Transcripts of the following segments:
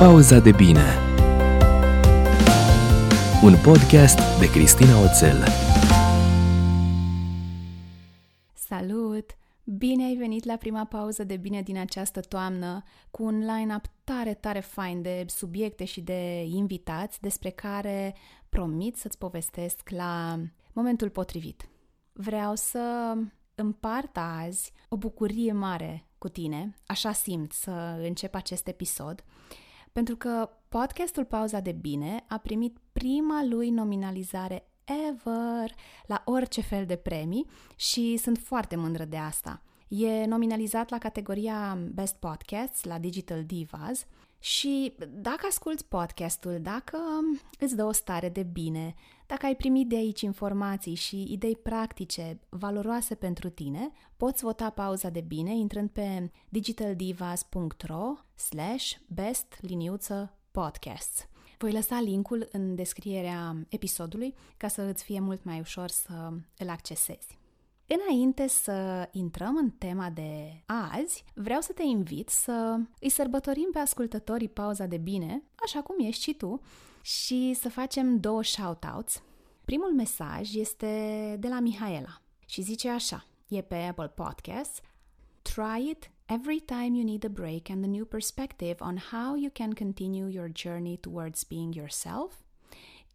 Pauza de bine Un podcast de Cristina Oțel Salut! Bine ai venit la prima pauză de bine din această toamnă cu un line-up tare, tare fain de subiecte și de invitați despre care promit să-ți povestesc la momentul potrivit. Vreau să împart azi o bucurie mare cu tine, așa simt să încep acest episod, pentru că podcastul Pauza de Bine a primit prima lui nominalizare ever la orice fel de premii și sunt foarte mândră de asta. E nominalizat la categoria Best Podcasts la Digital Divas și dacă asculți podcastul, dacă îți dă o stare de bine, dacă ai primit de aici informații și idei practice valoroase pentru tine, poți vota pauza de bine intrând pe digitaldivas.ro slash best liniuță podcasts. Voi lăsa linkul în descrierea episodului ca să îți fie mult mai ușor să îl accesezi. Înainte să intrăm în tema de azi, vreau să te invit să îi sărbătorim pe ascultătorii pauza de bine, așa cum ești și tu, și să facem două shout-outs. Primul mesaj este de la Mihaela și zice așa, e pe Apple Podcasts, Try it every time you need a break and a new perspective on how you can continue your journey towards being yourself –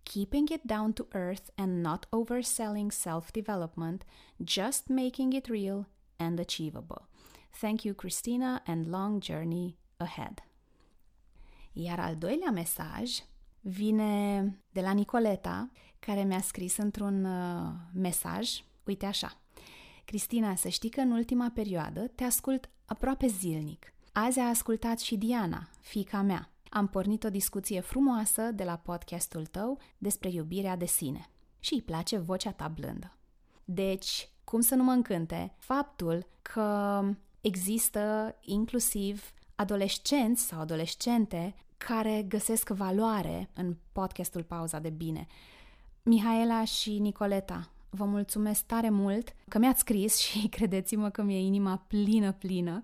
keeping it down to earth and not overselling self development, just making it real and achievable. Thank you, Christina, and long journey ahead. Iar al doilea mesaj vine de la Nicoleta, care mi-a scris într-un uh, mesaj, uite așa. Cristina, să știi că în ultima perioadă te ascult aproape zilnic. Azi a ascultat și Diana, fica mea am pornit o discuție frumoasă de la podcastul tău despre iubirea de sine. Și îi place vocea ta blândă. Deci, cum să nu mă încânte faptul că există inclusiv adolescenți sau adolescente care găsesc valoare în podcastul Pauza de Bine. Mihaela și Nicoleta, vă mulțumesc tare mult că mi-ați scris și credeți-mă că mi-e inima plină, plină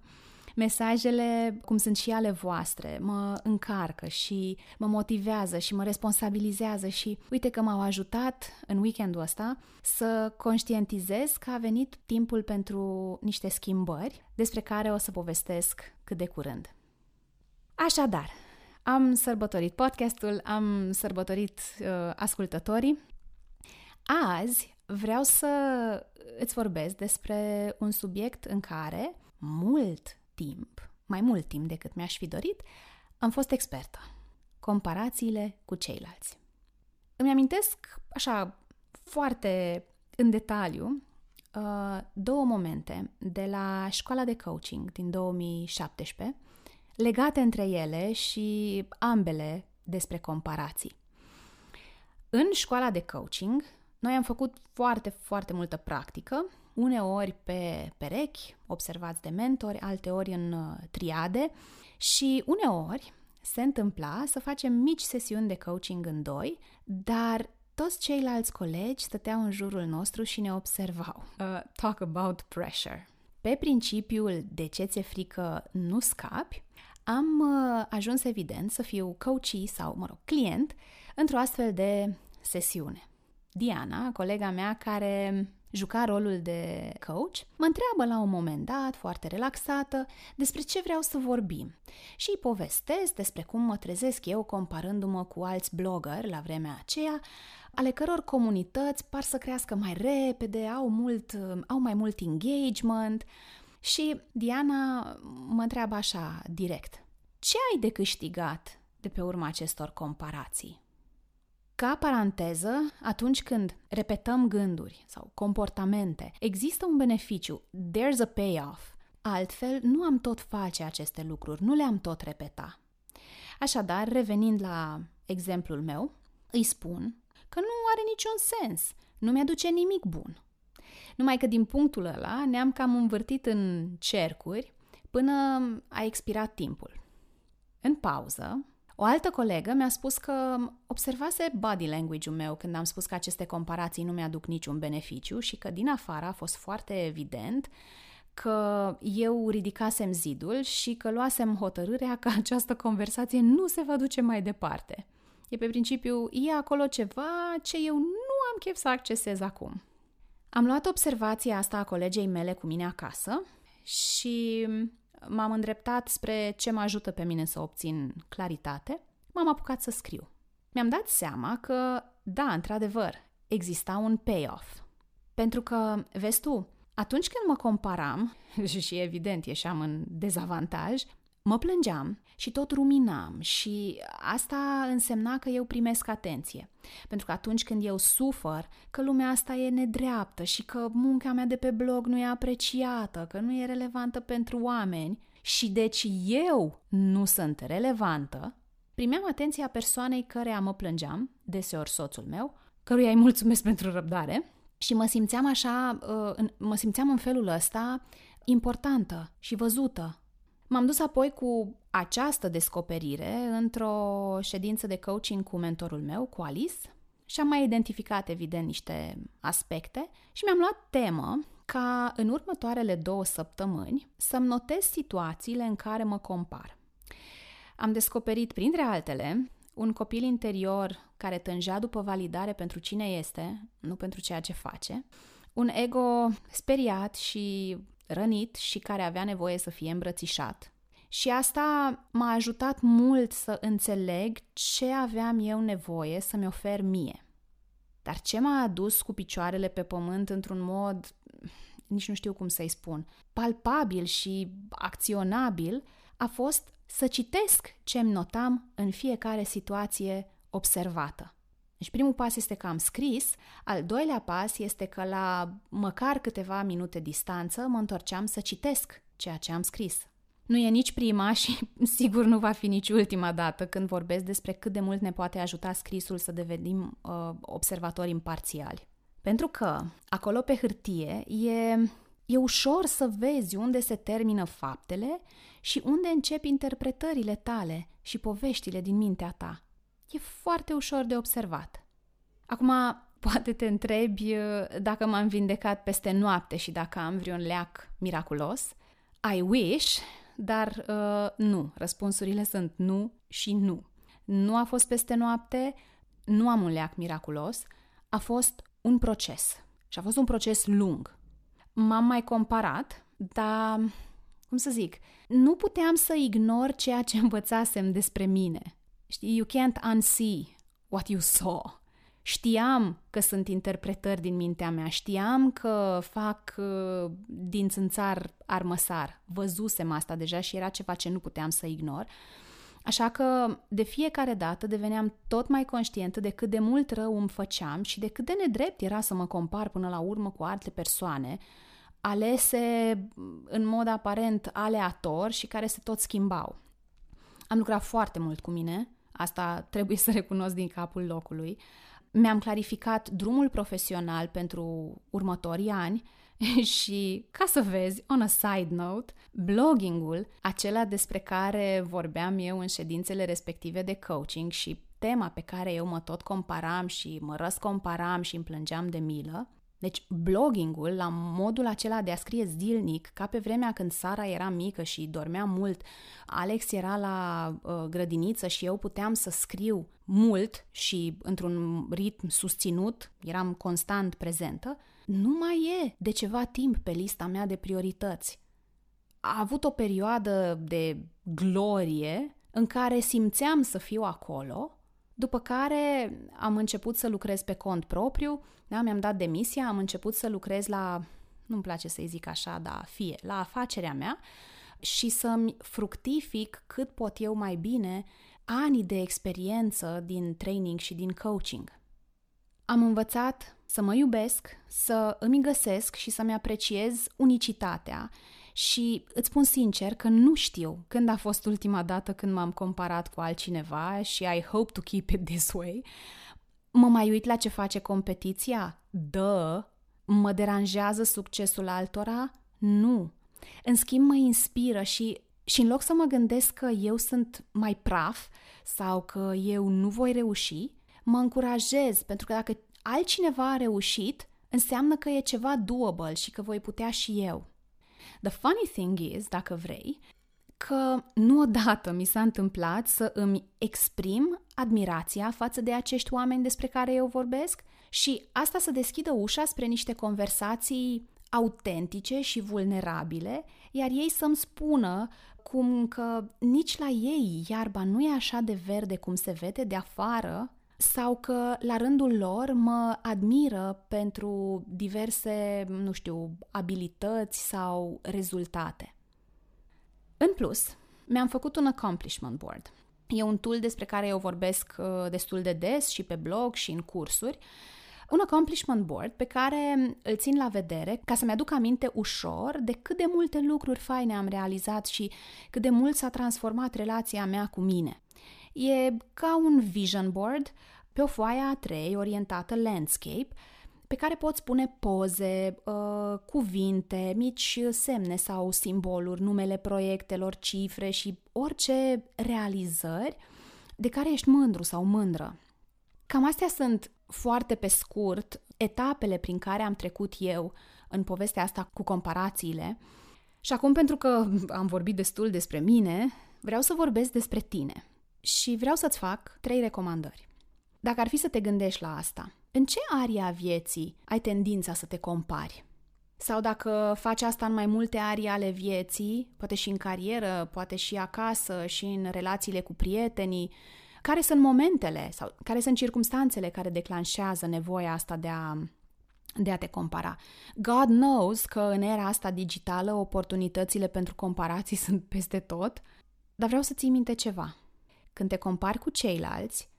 Mesajele, cum sunt și ale voastre, mă încarcă și mă motivează și mă responsabilizează și uite că m-au ajutat în weekendul ăsta să conștientizez că a venit timpul pentru niște schimbări despre care o să povestesc cât de curând. Așadar, am sărbătorit podcastul, am sărbătorit uh, ascultătorii. Azi vreau să îți vorbesc despre un subiect în care mult timp, mai mult timp decât mi-aș fi dorit, am fost expertă. Comparațiile cu ceilalți. Îmi amintesc, așa, foarte în detaliu, uh, două momente de la școala de coaching din 2017, legate între ele și ambele despre comparații. În școala de coaching, noi am făcut foarte, foarte multă practică uneori pe perechi, observați de mentori, alteori în uh, triade și uneori se întâmpla să facem mici sesiuni de coaching în doi, dar toți ceilalți colegi stăteau în jurul nostru și ne observau. Uh, talk about pressure. Pe principiul de ce ți-e frică nu scapi, am uh, ajuns evident să fiu coachii sau, mă rog, client într-o astfel de sesiune. Diana, colega mea care juca rolul de coach, mă întreabă la un moment dat, foarte relaxată, despre ce vreau să vorbim și îi povestesc despre cum mă trezesc eu comparându-mă cu alți blogger la vremea aceea, ale căror comunități par să crească mai repede, au, mult, au mai mult engagement și Diana mă întreabă așa direct. Ce ai de câștigat de pe urma acestor comparații? Ca paranteză, atunci când repetăm gânduri sau comportamente, există un beneficiu, there's a payoff. Altfel, nu am tot face aceste lucruri, nu le-am tot repeta. Așadar, revenind la exemplul meu, îi spun că nu are niciun sens, nu mi-aduce nimic bun. Numai că din punctul ăla ne-am cam învârtit în cercuri până a expirat timpul. În pauză, o altă colegă mi-a spus că observase body language-ul meu când am spus că aceste comparații nu mi-aduc niciun beneficiu și că din afară a fost foarte evident că eu ridicasem zidul și că luasem hotărârea că această conversație nu se va duce mai departe. E pe principiu, e acolo ceva ce eu nu am chef să accesez acum. Am luat observația asta a colegei mele cu mine acasă și m-am îndreptat spre ce mă ajută pe mine să obțin claritate. M-am apucat să scriu. Mi-am dat seama că, da, într-adevăr, exista un payoff. Pentru că, vezi tu, atunci când mă comparam, și evident ieșeam în dezavantaj, mă plângeam și tot ruminam și asta însemna că eu primesc atenție. Pentru că atunci când eu sufăr că lumea asta e nedreaptă și că munca mea de pe blog nu e apreciată, că nu e relevantă pentru oameni și deci eu nu sunt relevantă, primeam atenția persoanei care mă plângeam, deseori soțul meu, căruia îi mulțumesc pentru răbdare, și mă simțeam așa, uh, mă simțeam în felul ăsta importantă și văzută. M-am dus apoi cu această descoperire într-o ședință de coaching cu mentorul meu, cu Alice, și am mai identificat, evident, niște aspecte și mi-am luat temă ca în următoarele două săptămâni să-mi notez situațiile în care mă compar. Am descoperit, printre altele, un copil interior care tângea după validare pentru cine este, nu pentru ceea ce face, un ego speriat și rănit și care avea nevoie să fie îmbrățișat. Și asta m-a ajutat mult să înțeleg ce aveam eu nevoie să-mi ofer mie. Dar ce m-a adus cu picioarele pe pământ într-un mod, nici nu știu cum să-i spun, palpabil și acționabil, a fost să citesc ce îmi notam în fiecare situație observată. Deci primul pas este că am scris, al doilea pas este că la măcar câteva minute distanță mă întorceam să citesc ceea ce am scris. Nu e nici prima și sigur nu va fi nici ultima dată când vorbesc despre cât de mult ne poate ajuta scrisul să devenim uh, observatori imparțiali. Pentru că acolo pe hârtie e, e ușor să vezi unde se termină faptele și unde încep interpretările tale și poveștile din mintea ta. E foarte ușor de observat. Acum, poate te întrebi uh, dacă m-am vindecat peste noapte și dacă am vreun leac miraculos. I wish, dar uh, nu. Răspunsurile sunt nu și nu. Nu a fost peste noapte, nu am un leac miraculos, a fost un proces. Și a fost un proces lung. M-am mai comparat, dar, cum să zic, nu puteam să ignor ceea ce învățasem despre mine. Știi, you can't unsee what you saw. Știam că sunt interpretări din mintea mea, știam că fac uh, din țânțar armăsar. Văzusem asta deja și era ceva ce nu puteam să ignor. Așa că de fiecare dată deveneam tot mai conștientă de cât de mult rău îmi făceam și de cât de nedrept era să mă compar până la urmă cu alte persoane, alese în mod aparent aleator și care se tot schimbau. Am lucrat foarte mult cu mine, asta trebuie să recunosc din capul locului. Mi-am clarificat drumul profesional pentru următorii ani și, ca să vezi, on a side note, bloggingul, acela despre care vorbeam eu în ședințele respective de coaching și tema pe care eu mă tot comparam și mă răscomparam și îmi plângeam de milă, deci bloggingul, la modul acela de a scrie zilnic, ca pe vremea când Sara era mică și dormea mult, Alex era la uh, grădiniță și eu puteam să scriu mult și într-un ritm susținut, eram constant prezentă, nu mai e de ceva timp pe lista mea de priorități. A avut o perioadă de glorie în care simțeam să fiu acolo, după care am început să lucrez pe cont propriu, da, mi-am dat demisia, am început să lucrez la, nu-mi place să-i zic așa, dar fie, la afacerea mea și să-mi fructific cât pot eu mai bine ani de experiență din training și din coaching. Am învățat să mă iubesc, să îmi găsesc și să-mi apreciez unicitatea și îți spun sincer că nu știu când a fost ultima dată când m-am comparat cu altcineva și I hope to keep it this way. Mă mai uit la ce face competiția? Da. Mă deranjează succesul altora? Nu. În schimb, mă inspiră și, și în loc să mă gândesc că eu sunt mai praf sau că eu nu voi reuși, mă încurajez pentru că dacă altcineva a reușit, înseamnă că e ceva doable și că voi putea și eu. The funny thing is, dacă vrei, că nu odată mi s-a întâmplat să îmi exprim admirația față de acești oameni despre care eu vorbesc și asta să deschidă ușa spre niște conversații autentice și vulnerabile, iar ei să-mi spună cum că nici la ei iarba nu e așa de verde cum se vede de afară sau că la rândul lor mă admiră pentru diverse, nu știu, abilități sau rezultate. În plus, mi-am făcut un accomplishment board. E un tool despre care eu vorbesc uh, destul de des și pe blog și în cursuri. Un accomplishment board pe care îl țin la vedere ca să-mi aduc aminte ușor de cât de multe lucruri faine am realizat și cât de mult s-a transformat relația mea cu mine. E ca un vision board pe o foaie A3 orientată landscape pe care poți pune poze, uh, cuvinte, mici semne sau simboluri, numele proiectelor, cifre și orice realizări de care ești mândru sau mândră. Cam astea sunt foarte pe scurt etapele prin care am trecut eu în povestea asta cu comparațiile. Și acum, pentru că am vorbit destul despre mine, vreau să vorbesc despre tine. Și vreau să-ți fac trei recomandări. Dacă ar fi să te gândești la asta, în ce aria a vieții ai tendința să te compari? Sau dacă faci asta în mai multe arii ale vieții, poate și în carieră, poate și acasă, și în relațiile cu prietenii, care sunt momentele sau care sunt circumstanțele care declanșează nevoia asta de a, de a te compara. God knows că în era asta digitală oportunitățile pentru comparații sunt peste tot, dar vreau să ții minte ceva. Când te compari cu ceilalți,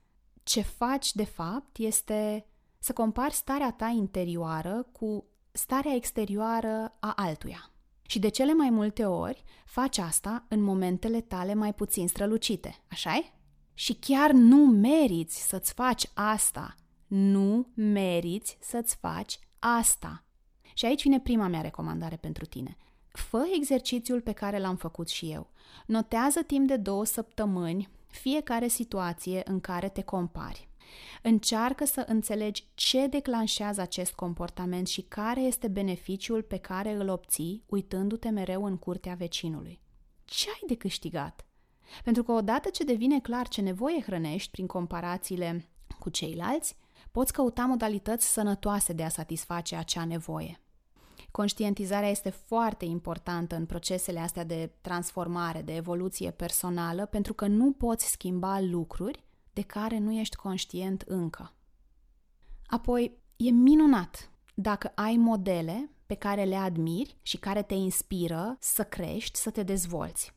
ce faci de fapt este să compari starea ta interioară cu starea exterioară a altuia. Și de cele mai multe ori faci asta în momentele tale mai puțin strălucite, așa -i? Și chiar nu meriți să-ți faci asta. Nu meriți să-ți faci asta. Și aici vine prima mea recomandare pentru tine. Fă exercițiul pe care l-am făcut și eu. Notează timp de două săptămâni fiecare situație în care te compari. Încearcă să înțelegi ce declanșează acest comportament și care este beneficiul pe care îl obții uitându-te mereu în curtea vecinului. Ce ai de câștigat? Pentru că odată ce devine clar ce nevoie hrănești prin comparațiile cu ceilalți, poți căuta modalități sănătoase de a satisface acea nevoie. Conștientizarea este foarte importantă în procesele astea de transformare, de evoluție personală, pentru că nu poți schimba lucruri de care nu ești conștient încă. Apoi, e minunat dacă ai modele pe care le admiri și care te inspiră să crești, să te dezvolți.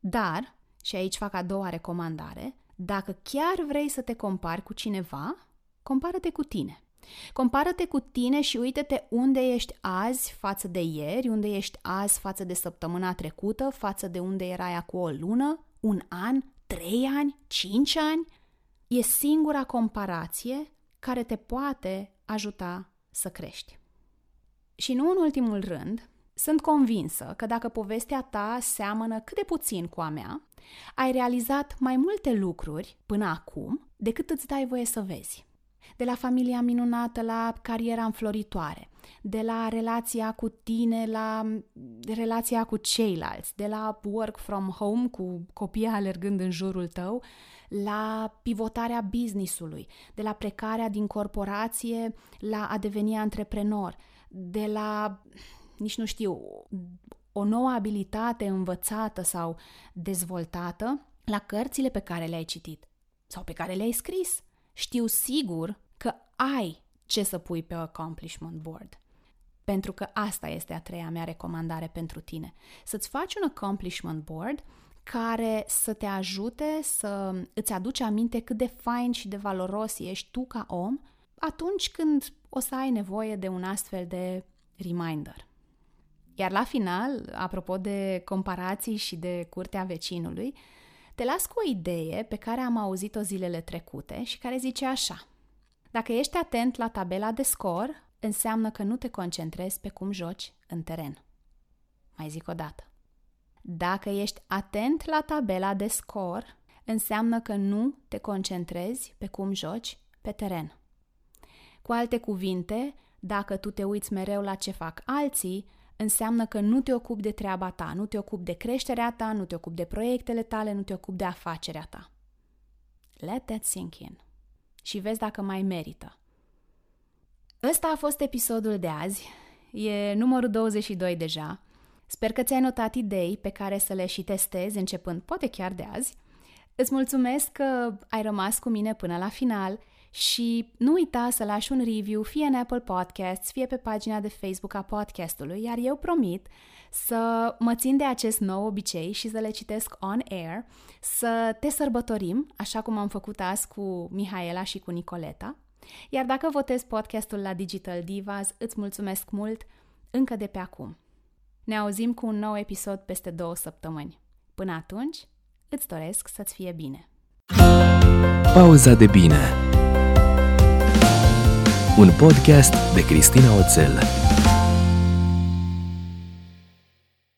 Dar, și aici fac a doua recomandare, dacă chiar vrei să te compari cu cineva, compară-te cu tine. Compară-te cu tine și uite-te unde ești azi față de ieri, unde ești azi față de săptămâna trecută, față de unde erai acum o lună, un an, trei ani, cinci ani. E singura comparație care te poate ajuta să crești. Și nu în ultimul rând, sunt convinsă că dacă povestea ta seamănă cât de puțin cu a mea, ai realizat mai multe lucruri până acum decât îți dai voie să vezi de la familia minunată la cariera înfloritoare, de la relația cu tine la relația cu ceilalți, de la work from home cu copii alergând în jurul tău, la pivotarea businessului, de la plecarea din corporație la a deveni antreprenor, de la, nici nu știu, o nouă abilitate învățată sau dezvoltată la cărțile pe care le-ai citit sau pe care le-ai scris știu sigur că ai ce să pui pe accomplishment board. Pentru că asta este a treia mea recomandare pentru tine. Să-ți faci un accomplishment board care să te ajute să îți aduci aminte cât de fain și de valoros ești tu ca om atunci când o să ai nevoie de un astfel de reminder. Iar la final, apropo de comparații și de curtea vecinului, te las cu o idee pe care am auzit-o zilele trecute și care zice așa. Dacă ești atent la tabela de scor, înseamnă că nu te concentrezi pe cum joci în teren. Mai zic o dată. Dacă ești atent la tabela de scor, înseamnă că nu te concentrezi pe cum joci pe teren. Cu alte cuvinte, dacă tu te uiți mereu la ce fac alții, înseamnă că nu te ocupi de treaba ta, nu te ocupi de creșterea ta, nu te ocupi de proiectele tale, nu te ocupi de afacerea ta. Let that sink in. Și vezi dacă mai merită. Ăsta a fost episodul de azi. E numărul 22 deja. Sper că ți-ai notat idei pe care să le și testezi începând poate chiar de azi. Îți mulțumesc că ai rămas cu mine până la final și nu uita să lași un review fie în Apple Podcasts, fie pe pagina de Facebook a podcastului, iar eu promit să mă țin de acest nou obicei și să le citesc on air, să te sărbătorim, așa cum am făcut azi cu Mihaela și cu Nicoleta. Iar dacă votezi podcastul la Digital Divas, îți mulțumesc mult încă de pe acum. Ne auzim cu un nou episod peste două săptămâni. Până atunci, îți doresc să-ți fie bine. Pauza de bine. Un podcast de Cristina Oțel